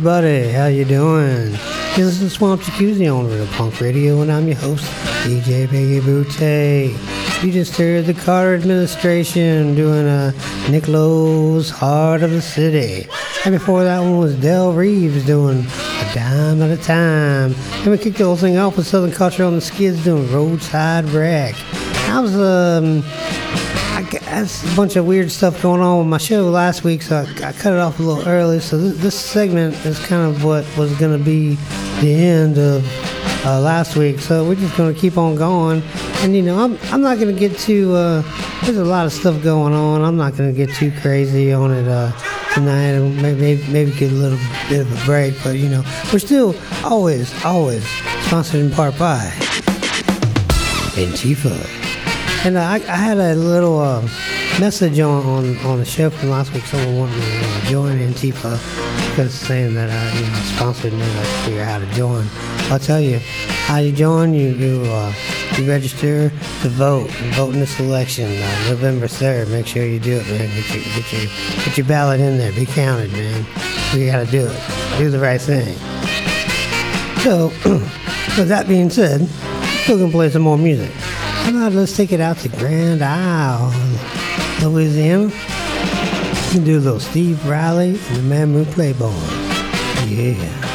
everybody. How you doing? This is Swamp Jacuzzi on Real Punk Radio, and I'm your host, DJ Peggy Boutte. You just heard the Carter administration doing a Nick Lowe's Heart of the City. And before that one was Del Reeves doing A Dime at a Time. And we kicked the whole thing off with Southern Culture on the Skids doing Roadside Wreck. I was, um, that's a bunch of weird stuff going on with my show last week, so I, I cut it off a little early. So th- this segment is kind of what was going to be the end of uh, last week. So we're just going to keep on going. And you know, I'm, I'm not going to get too. Uh, there's a lot of stuff going on. I'm not going to get too crazy on it uh, tonight, maybe, maybe get a little bit of a break. But you know, we're still always always sponsored in part by Antifa. And I, I had a little uh, message on, on, on the show from last week. Someone wanted me to uh, join Antifa because saying that I you know sponsored and I figure out how to join. I'll tell you how you join. You you uh, you register to vote. Vote in this election uh, November third. Make sure you do it, man. Get your get your get your ballot in there. Be counted, man. We got to do it. Do the right thing. So, with that being said, still gonna play some more music. How about let's take it out to Grand Isle, Louisiana, and do a little Steve Riley and the Mamou Playboy. Yeah.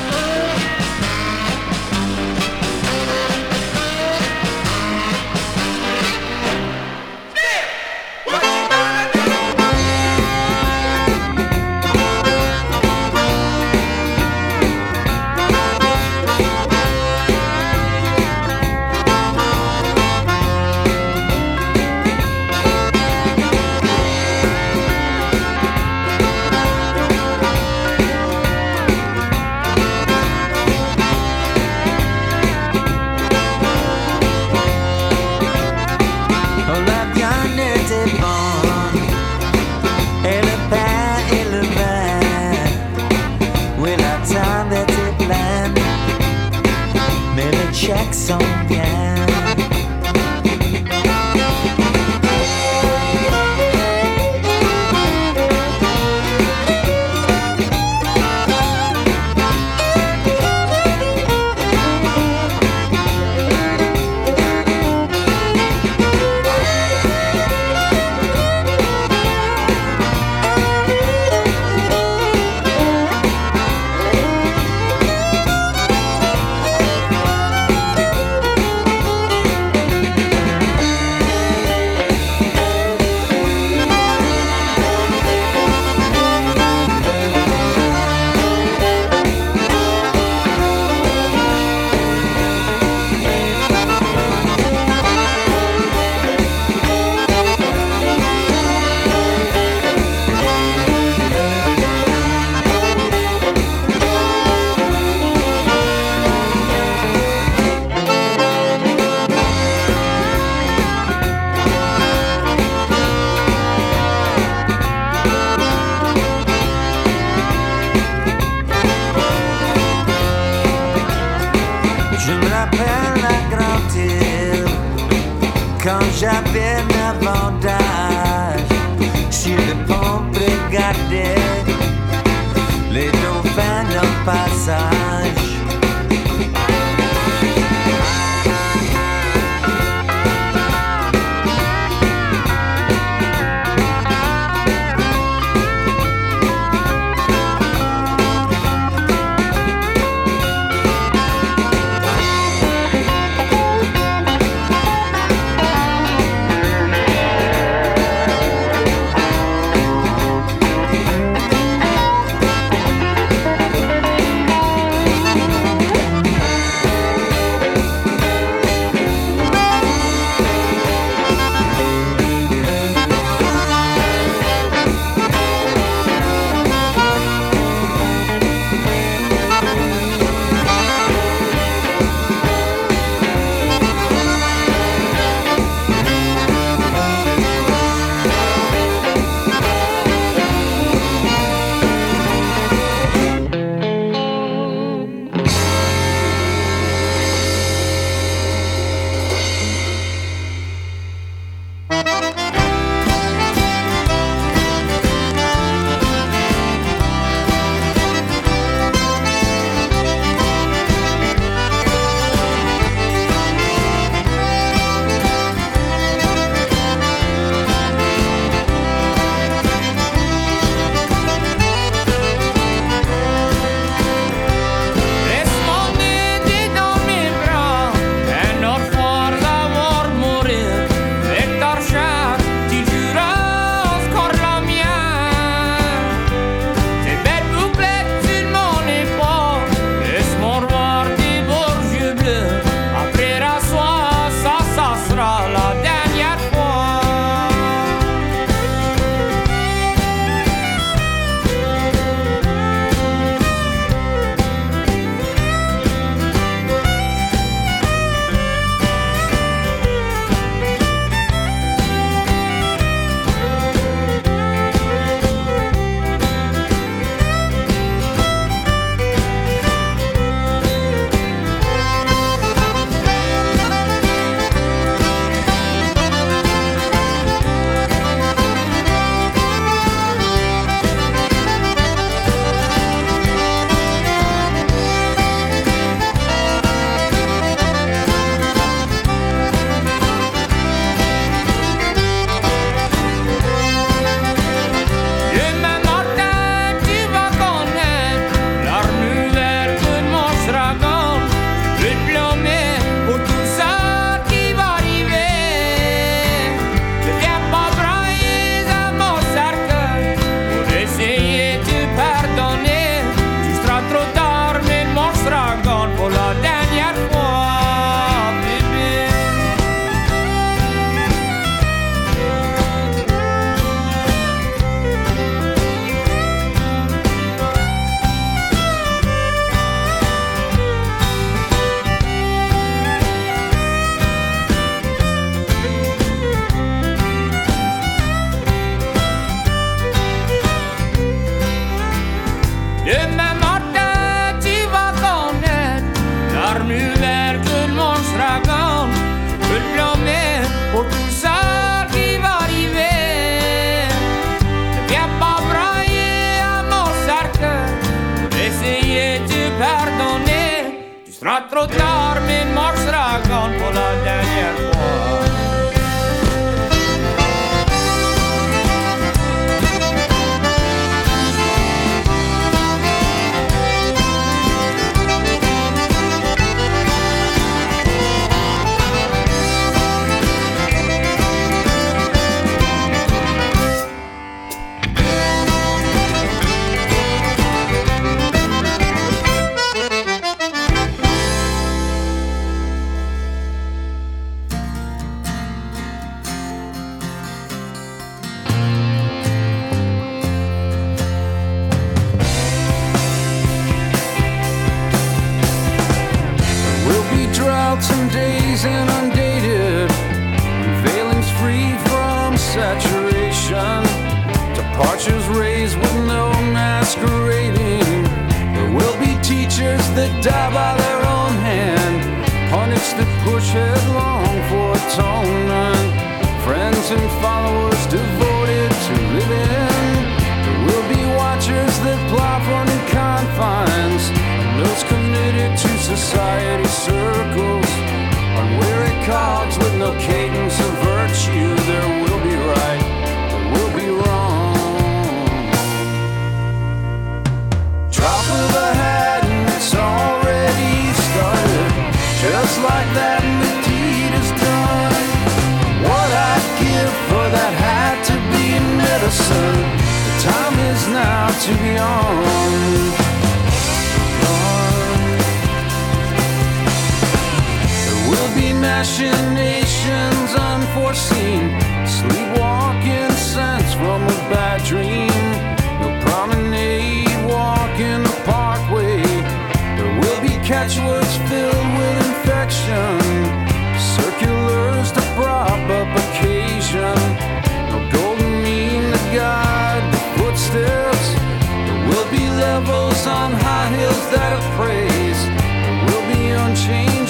that push headlong for atonement. Friends and followers devoted to living. There will be watchers that plot from the confines. And those committed to society circles. On cogs with no cadence of the sun. The time is now to be on. on. There will be machinations unforeseen, sleepwalking sense from a bad dream. No promenade, walk in the parkway. There will be catchwords filled with infection, circulars to prop up occasion guide the footsteps. There will be levels on high hills that praise. There will be unchained.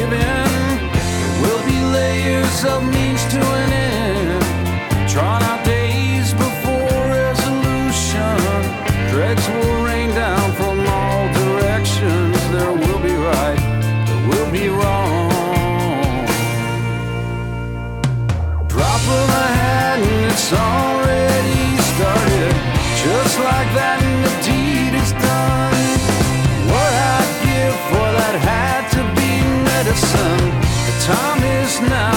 Give me is now.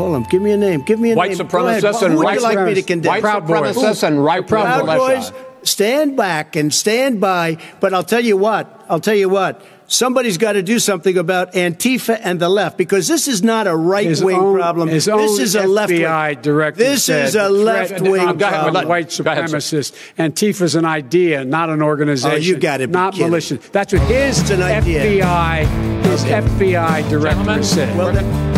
call him? Give me a name. Give me a White name. Supremacists and white would like me to condemn? White Proud supremacists and right Proud, Proud Boys. Stand back and stand by. But I'll tell you what. I'll tell you what somebody's got to do something about Antifa and the left because this is not a right wing problem. this is a left wing. director. This is a left wing uh, problem. White supremacist. Antifa is an idea, not an organization. Oh, you got it. Not militia. That's what his an FBI, idea. his okay. FBI director Gentlemen, said. Well,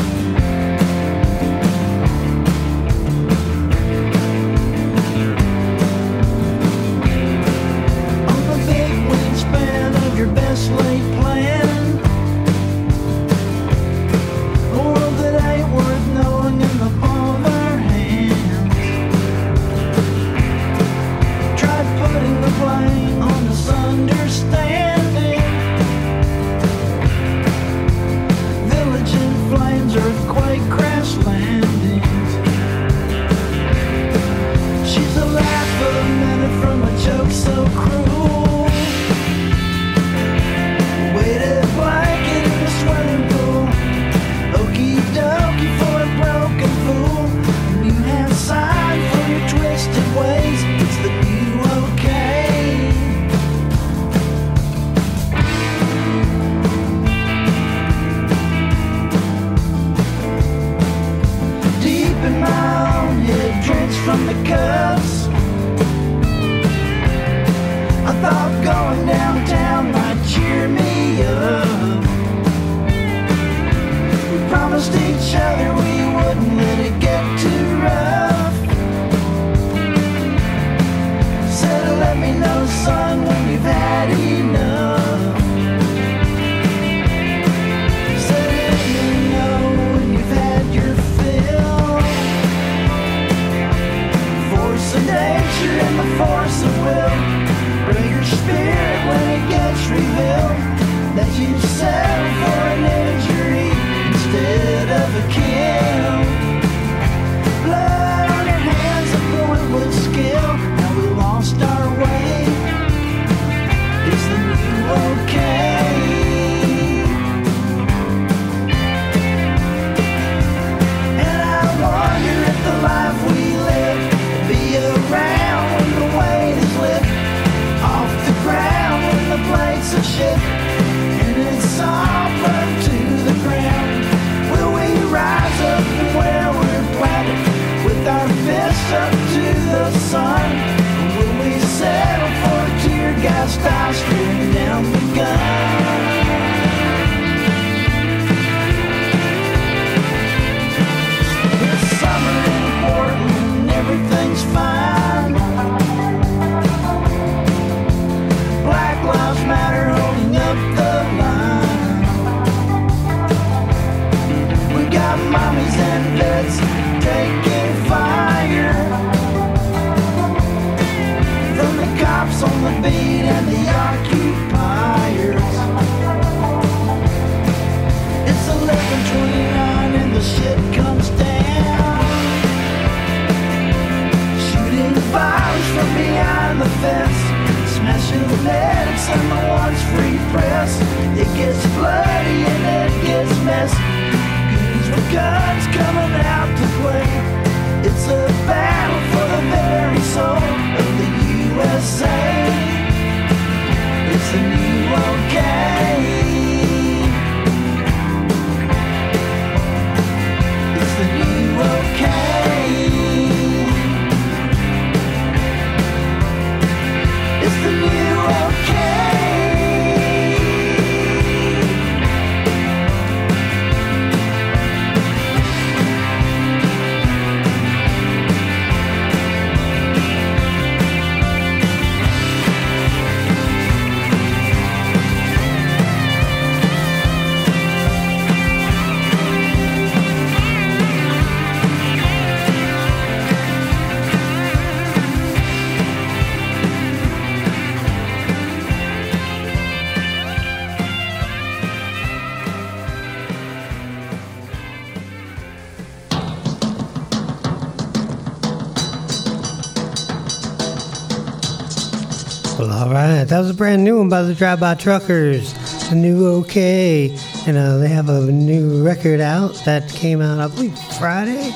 That was a brand new one by the Drive By Truckers. The new OK. And uh, they have a new record out that came out, I believe, Friday.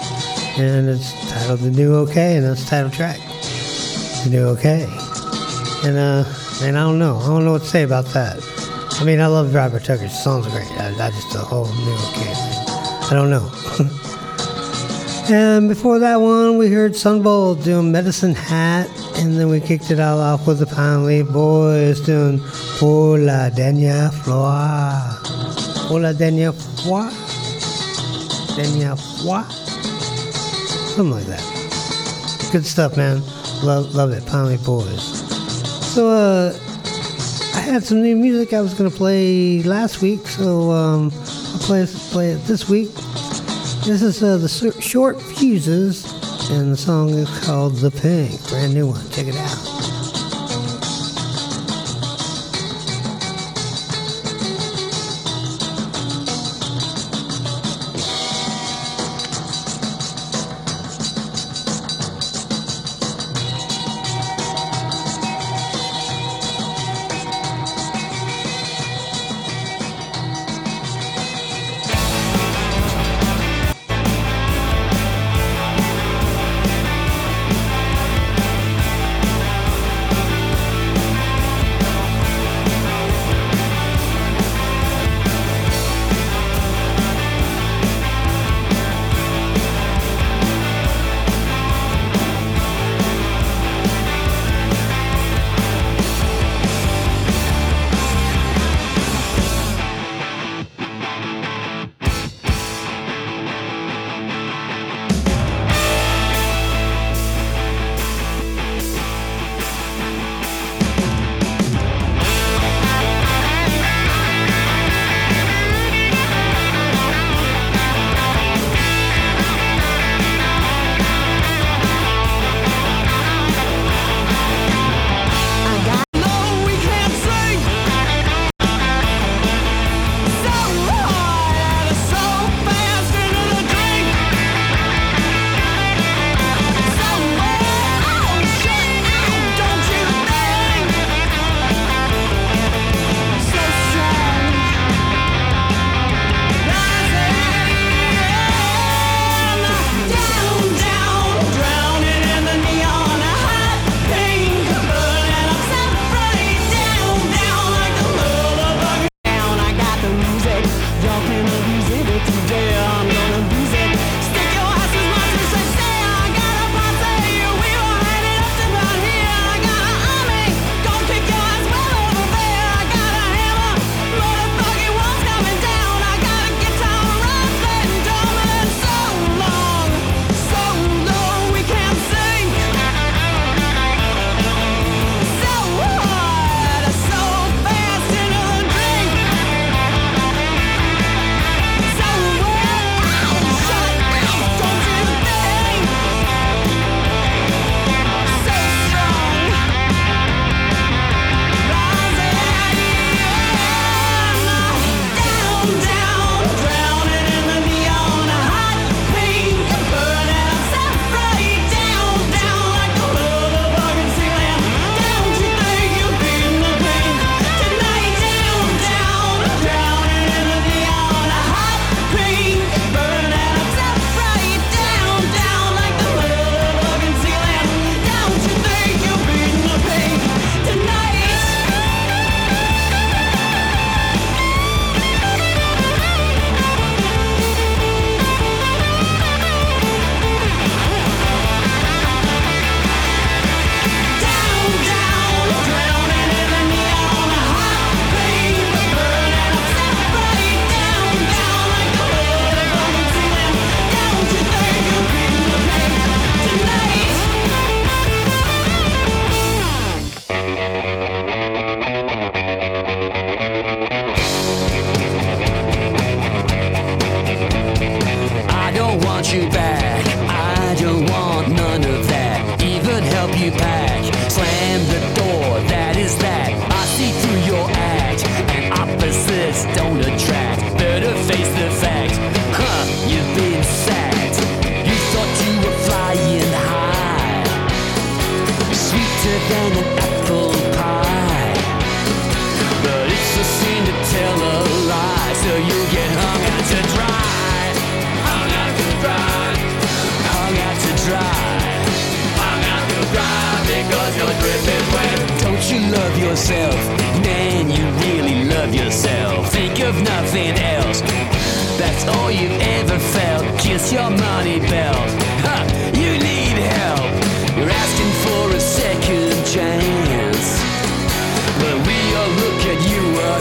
And it's titled The New OK, and that's the title track. The New OK. And uh, and I don't know. I don't know what to say about that. I mean, I love Robert Tucker's songs are great. I, I just the whole new kid. I don't know. and before that one, we heard Sunbolt doing Medicine Hat, and then we kicked it all off with the Leaf Boys doing Pour la dernière fois. Pour la dernière fois. Something like that. Good stuff, man. Love, love it. Pine Boys. So, uh, I had some new music I was gonna play last week, so um, I'll play play it this week. This is uh, the Short Fuses, and the song is called "The Pink." Brand new one. Check it out.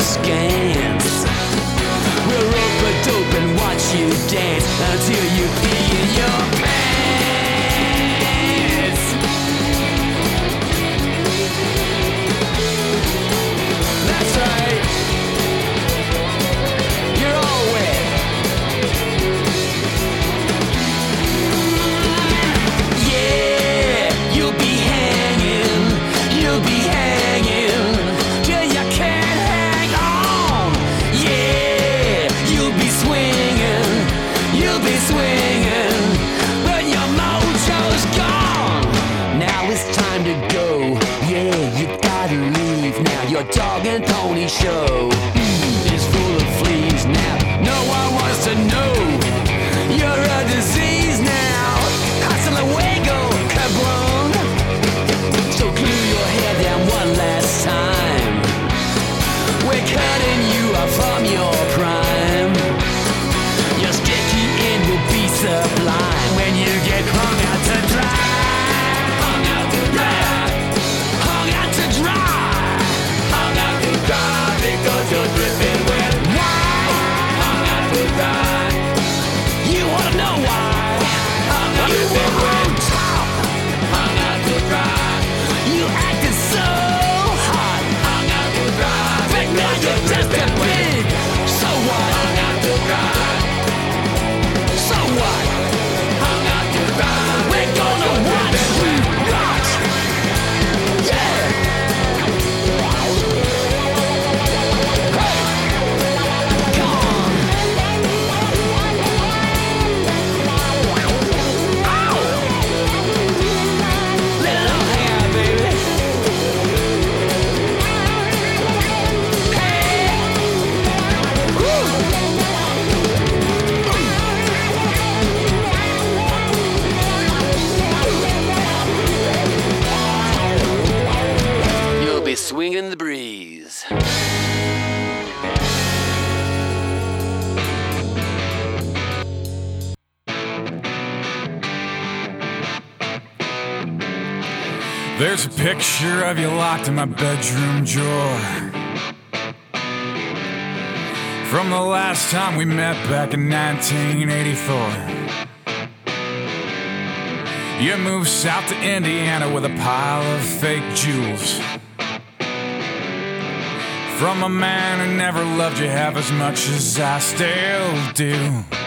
scans. We'll rope a dope and watch you dance until you pee in your pants. dog and pony show. picture of you locked in my bedroom drawer. From the last time we met back in 1984. You moved south to Indiana with a pile of fake jewels. From a man who never loved you half as much as I still do.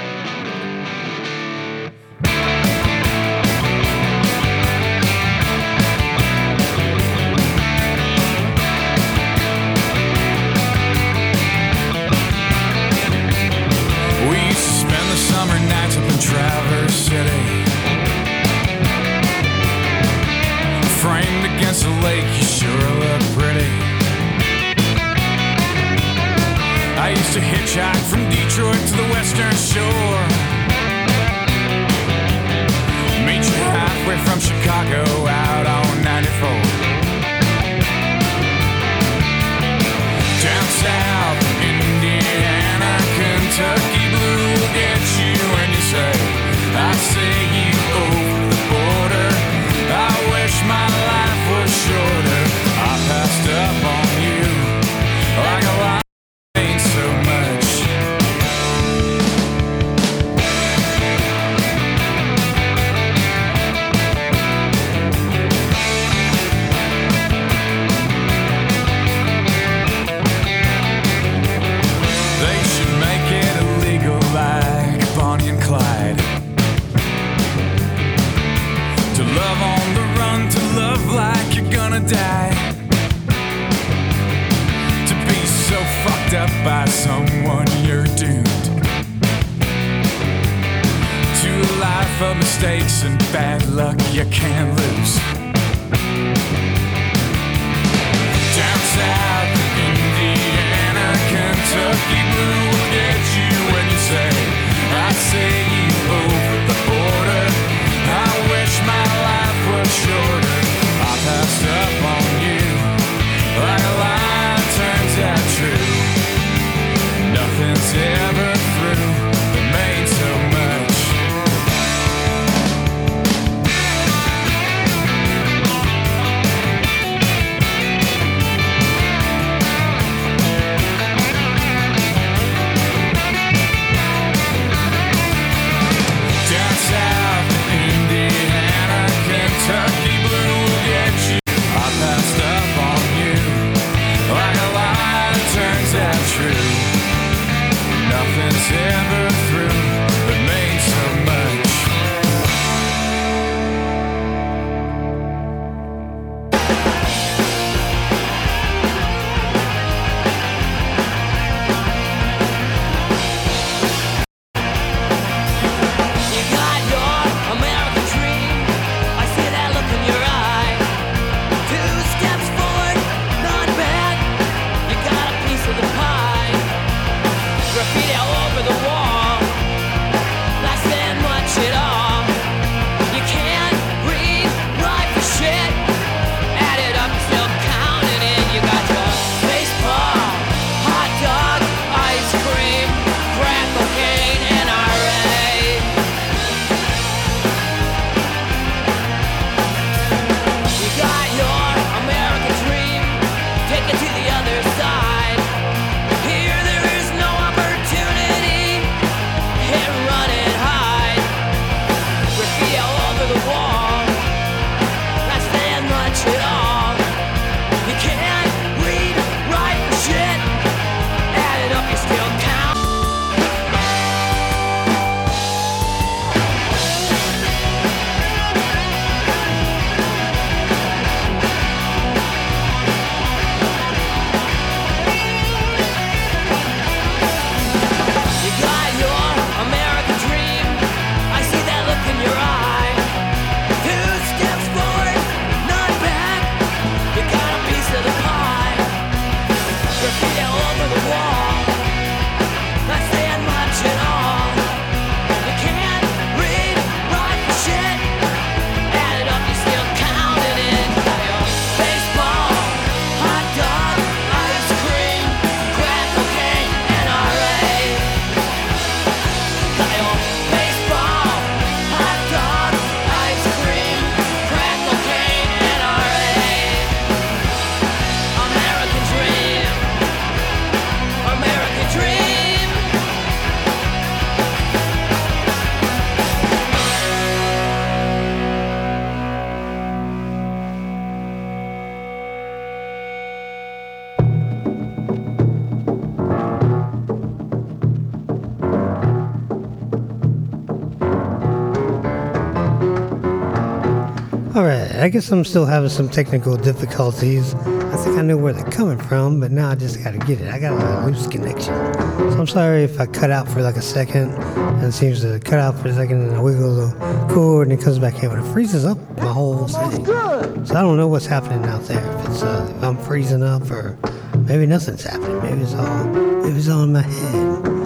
I guess I'm still having some technical difficulties. I think I know where they're coming from, but now I just got to get it. I got a loose connection. So I'm sorry if I cut out for like a second and it seems to cut out for a second and I wiggle the cord and it comes back in, but it freezes up my whole thing. So I don't know what's happening out there. If it's uh, if I'm freezing up or maybe nothing's happening. Maybe it's all maybe it's all in my head.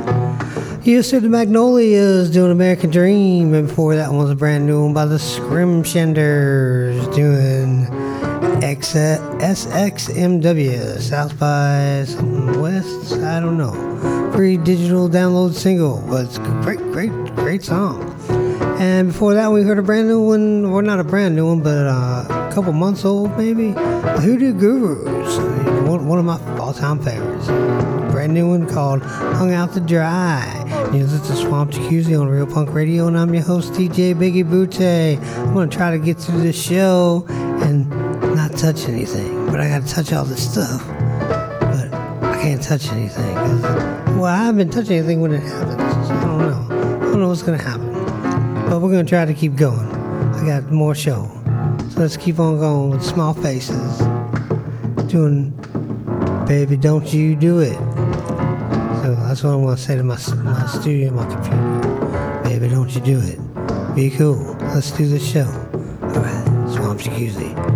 Yes, the Magnolias doing American Dream, and before that one was a brand new one by the Scrimshenders doing X- SXMW, South by something West, I don't know. Free digital download single, but it's great, great, great song. And before that, we heard a brand new one, or not a brand new one, but uh, a couple months old maybe. Hoodoo Gurus, one, of my all-time favorites. Brand new one called Hung Out to Dry. You this is Swamp Jacuzzi on Real Punk Radio, and I'm your host, DJ Biggie Butte. I'm going to try to get through this show and not touch anything, but I got to touch all this stuff. But I can't touch anything. well, I haven't touched anything when it happens. So I don't know. I don't know what's going to happen. But we're going to try to keep going. I got more show. So let's keep on going with small faces. Doing Baby Don't You Do It. So that's what I want to say to my, my studio, my computer. Baby, don't you do it. Be cool. Let's do the show. All right. Swamp Jacuzzi.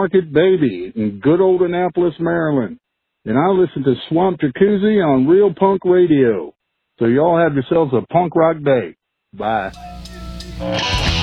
Market Baby in good old Annapolis, Maryland. And I listen to Swamp Jacuzzi on Real Punk Radio. So y'all have yourselves a punk rock day. Bye.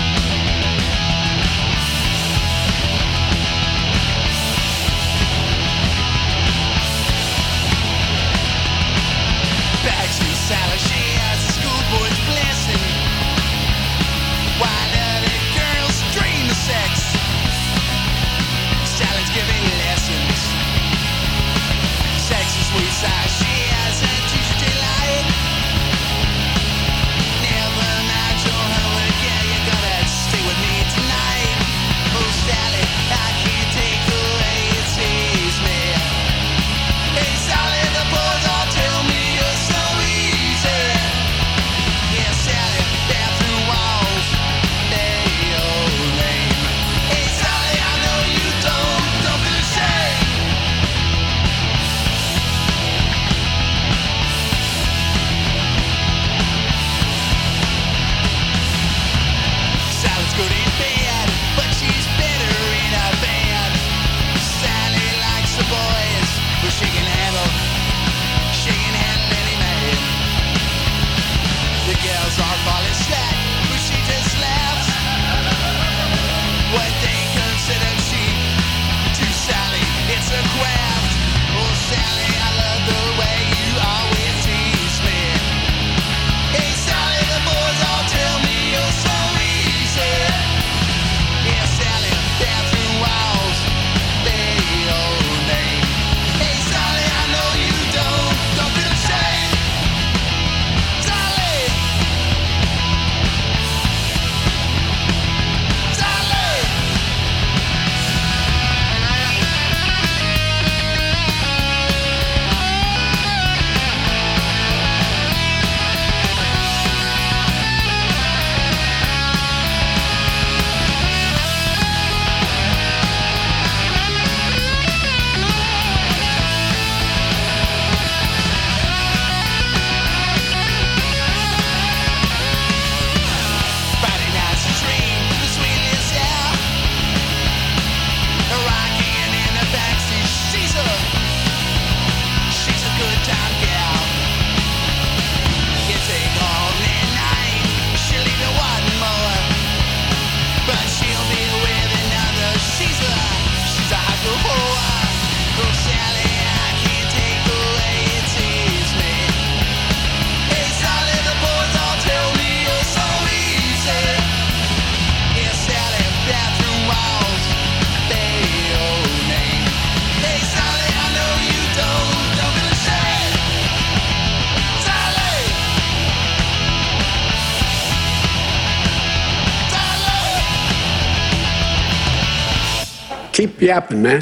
yapping, man.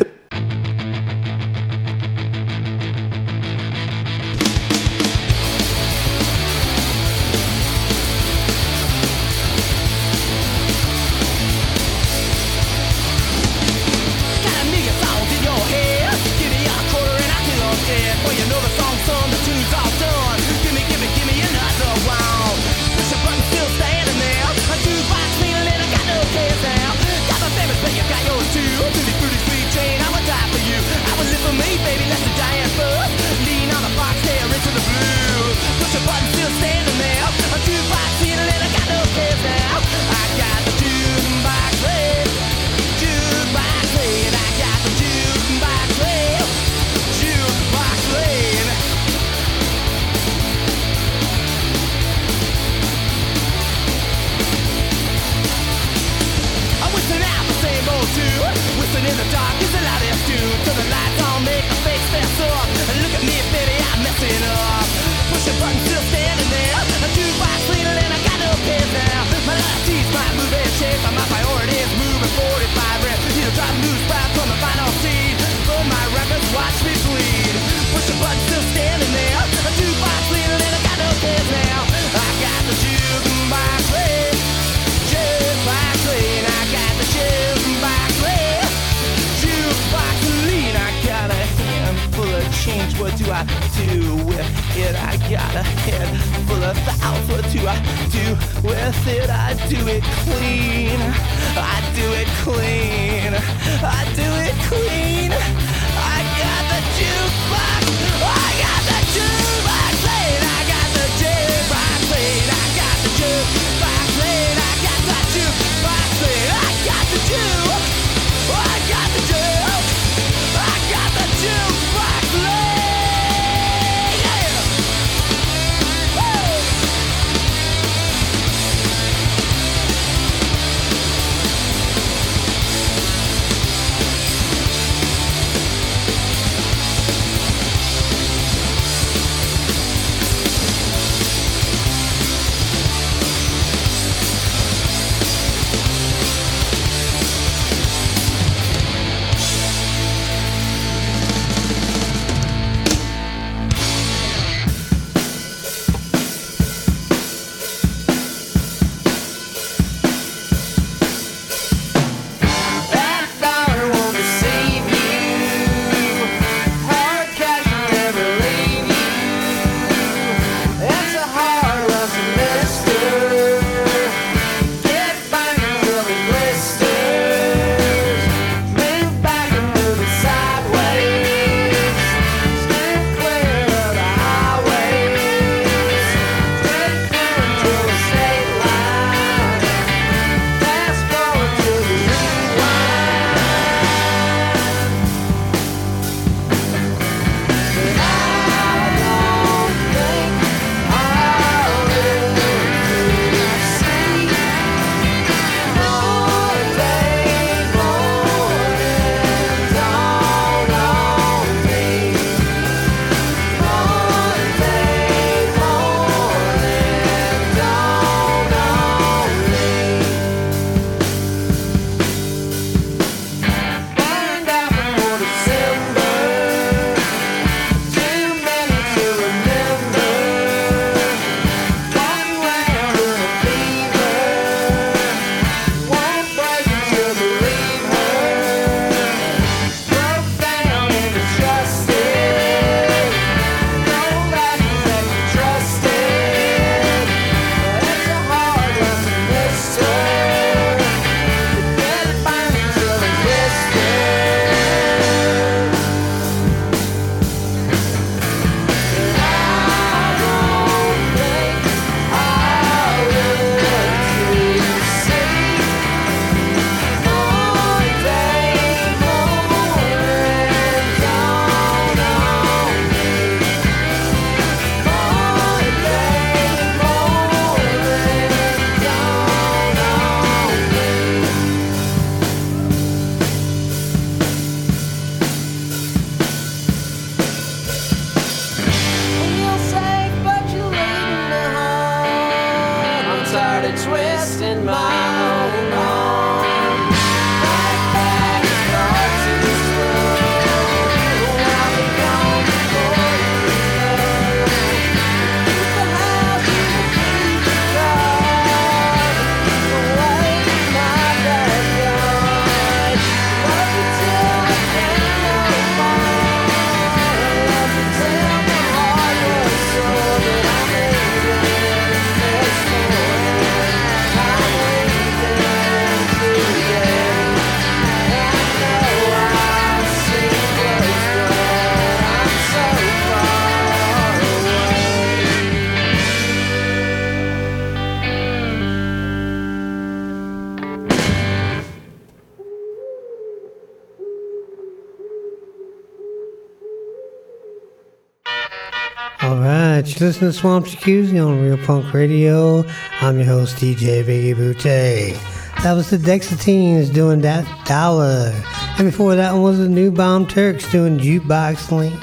Listen to Swamp Jacuzzi on Real Punk Radio. I'm your host, DJ Biggie. That was the Dexateens doing that dollar. And before that one was the New Bomb Turks doing Jukebox Lean.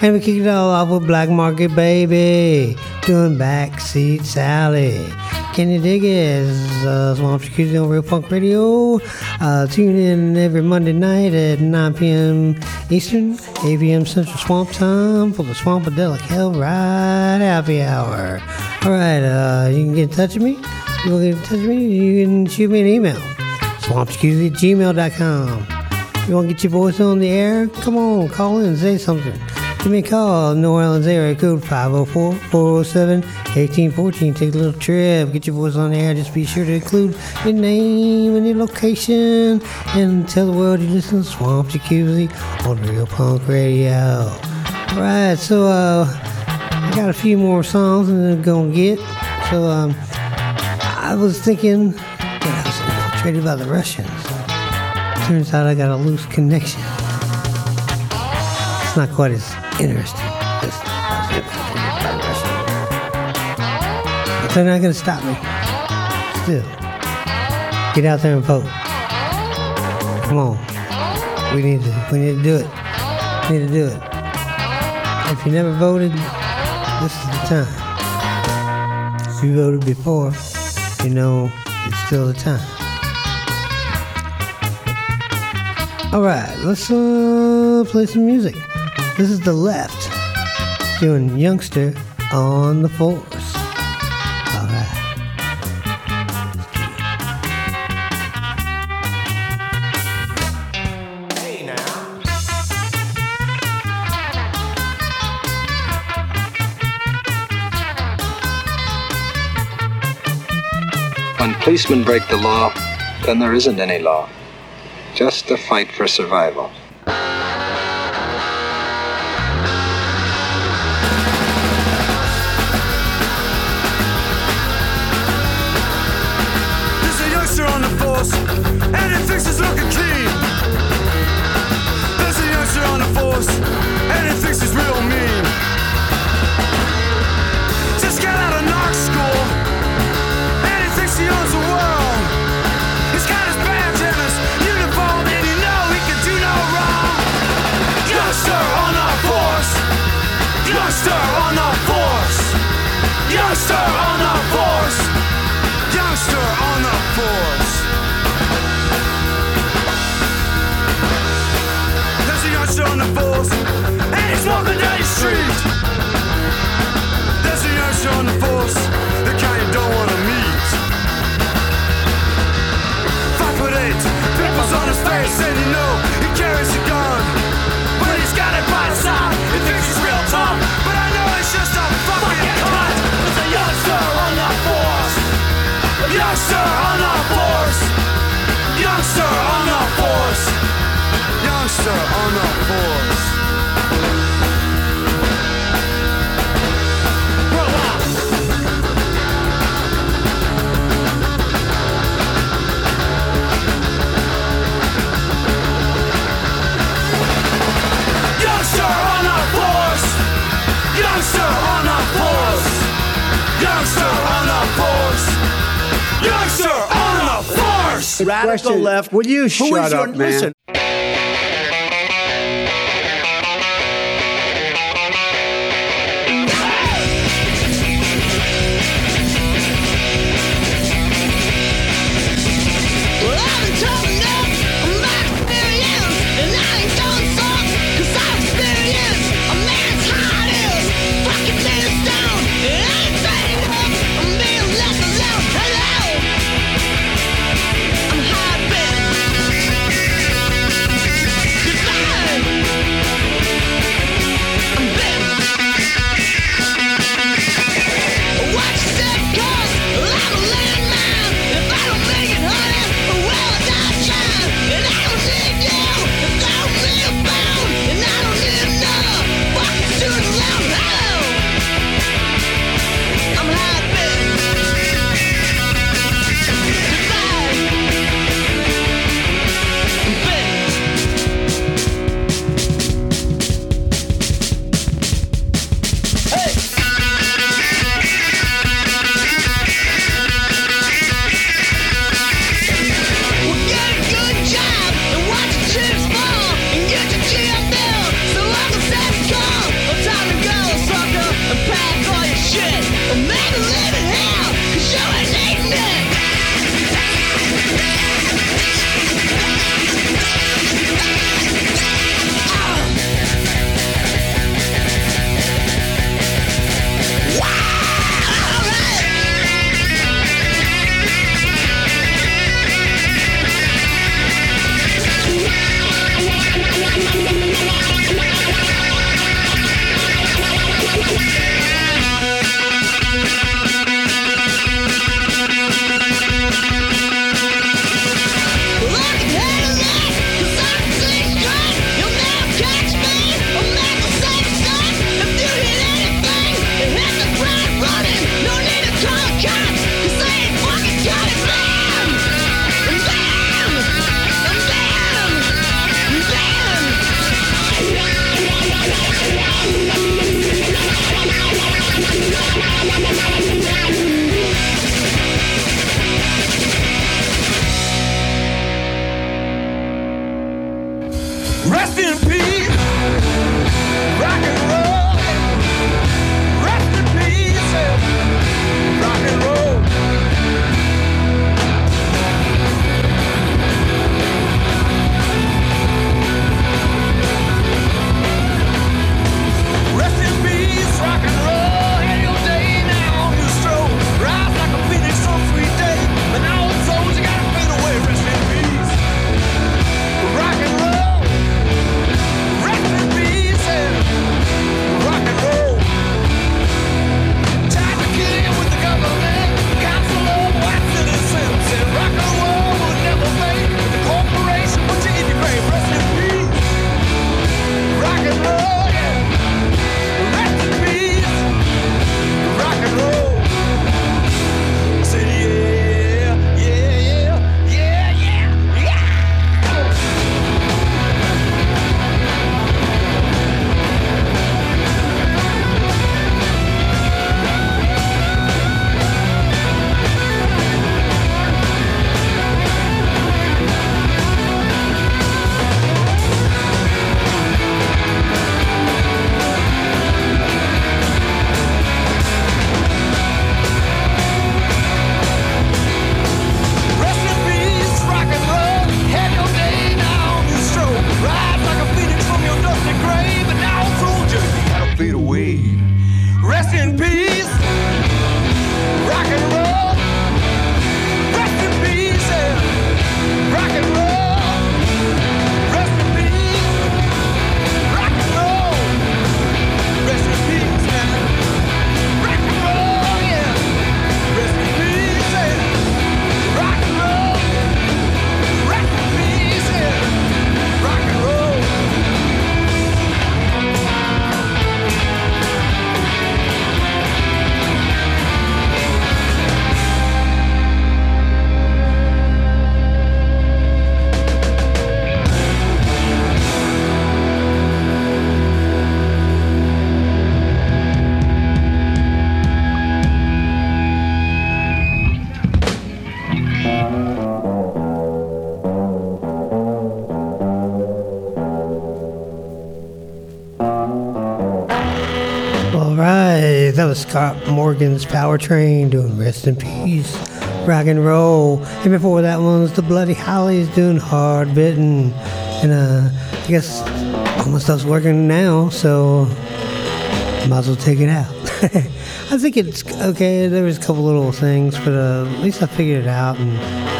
And we kicked it all off with Black Market Baby doing Backseat Sally. Can you dig it? This is uh, Swamp Jacuzzi on Real Punk Radio. Uh, tune in every Monday night at 9 p.m. Eastern, 8 p.m. Central Swamp Time for the Swampadelic Hell Ride Happy Hour. All right, uh, you can get in touch with me. You want to get in touch with me? You can shoot me an email. Swampjacuzzi at gmail.com. You want to get your voice on the air? Come on, call in say something. Give me a call. New Orleans area code 504-407-1814. Take a little trip. Get your voice on the air. Just be sure to include your name and your location. And tell the world you listen to Swamp Jacuzzi on Real Punk Radio. Alright, so uh, I got a few more songs and I'm gonna get. So um, I was thinking that I was infiltrated by the Russians. Turns out I got a loose connection. It's not quite as interesting. But they're not gonna stop me. Still, get out there and vote. Come on, we need to. We need to do it. We need to do it. If you never voted, this is the time. If you voted before, you know it's still the time. Alright, let's uh, play some music. This is The Left doing Youngster on the Force. When policemen break the law, then there isn't any law. Just a fight for survival. Youngster Radical question- left. Will you shut your- up, man? Listen. Morgan's Power Train doing Rest in Peace, Rock and Roll. And before that one was the Bloody Hollies doing Hard Bitten. And uh, I guess all my stuff's working now, so might as well take it out. I think it's okay. There was a couple little things, but uh, at least I figured it out, and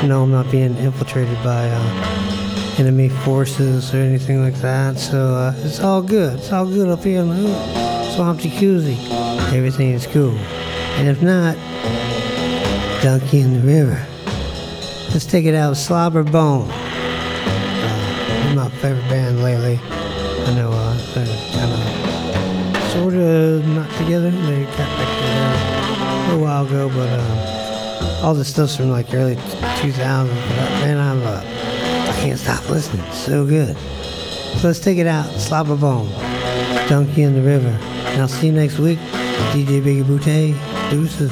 you know I'm not being infiltrated by uh, enemy forces or anything like that. So uh, it's all good. It's all good up here in the hood. Jacuzzi. Everything is cool. And if not, Dunk You in the River. Let's take it out. Slobberbone. Uh, my favorite band lately. I know uh, they're kind of sort of not together. They got back together a while ago, but uh, all this stuff's from like early 2000s. But uh, man, I'm can't stop listening. It's so good. So let's take it out. Slobberbone. Donkey in the River. And I'll see you next week. DJ Biggie Boutte. Deuces.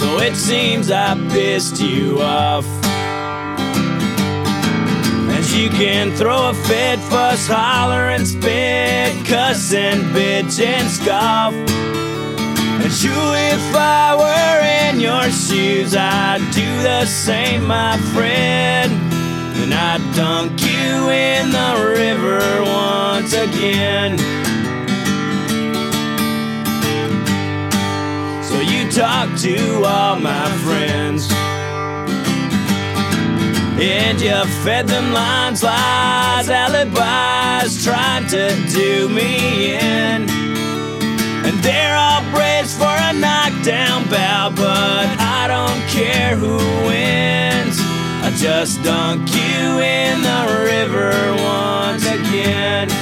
So it seems I pissed you off. You can throw a fit, fuss, holler, and spit, cuss and bitch and scoff. And you, if I were in your shoes, I'd do the same, my friend. And I'd dunk you in the river once again. So you talk to all my friends. And you fed them lines, lies, alibis, trying to do me in. And they're all braced for a knockdown bout, but I don't care who wins. I just dunk you in the river once again.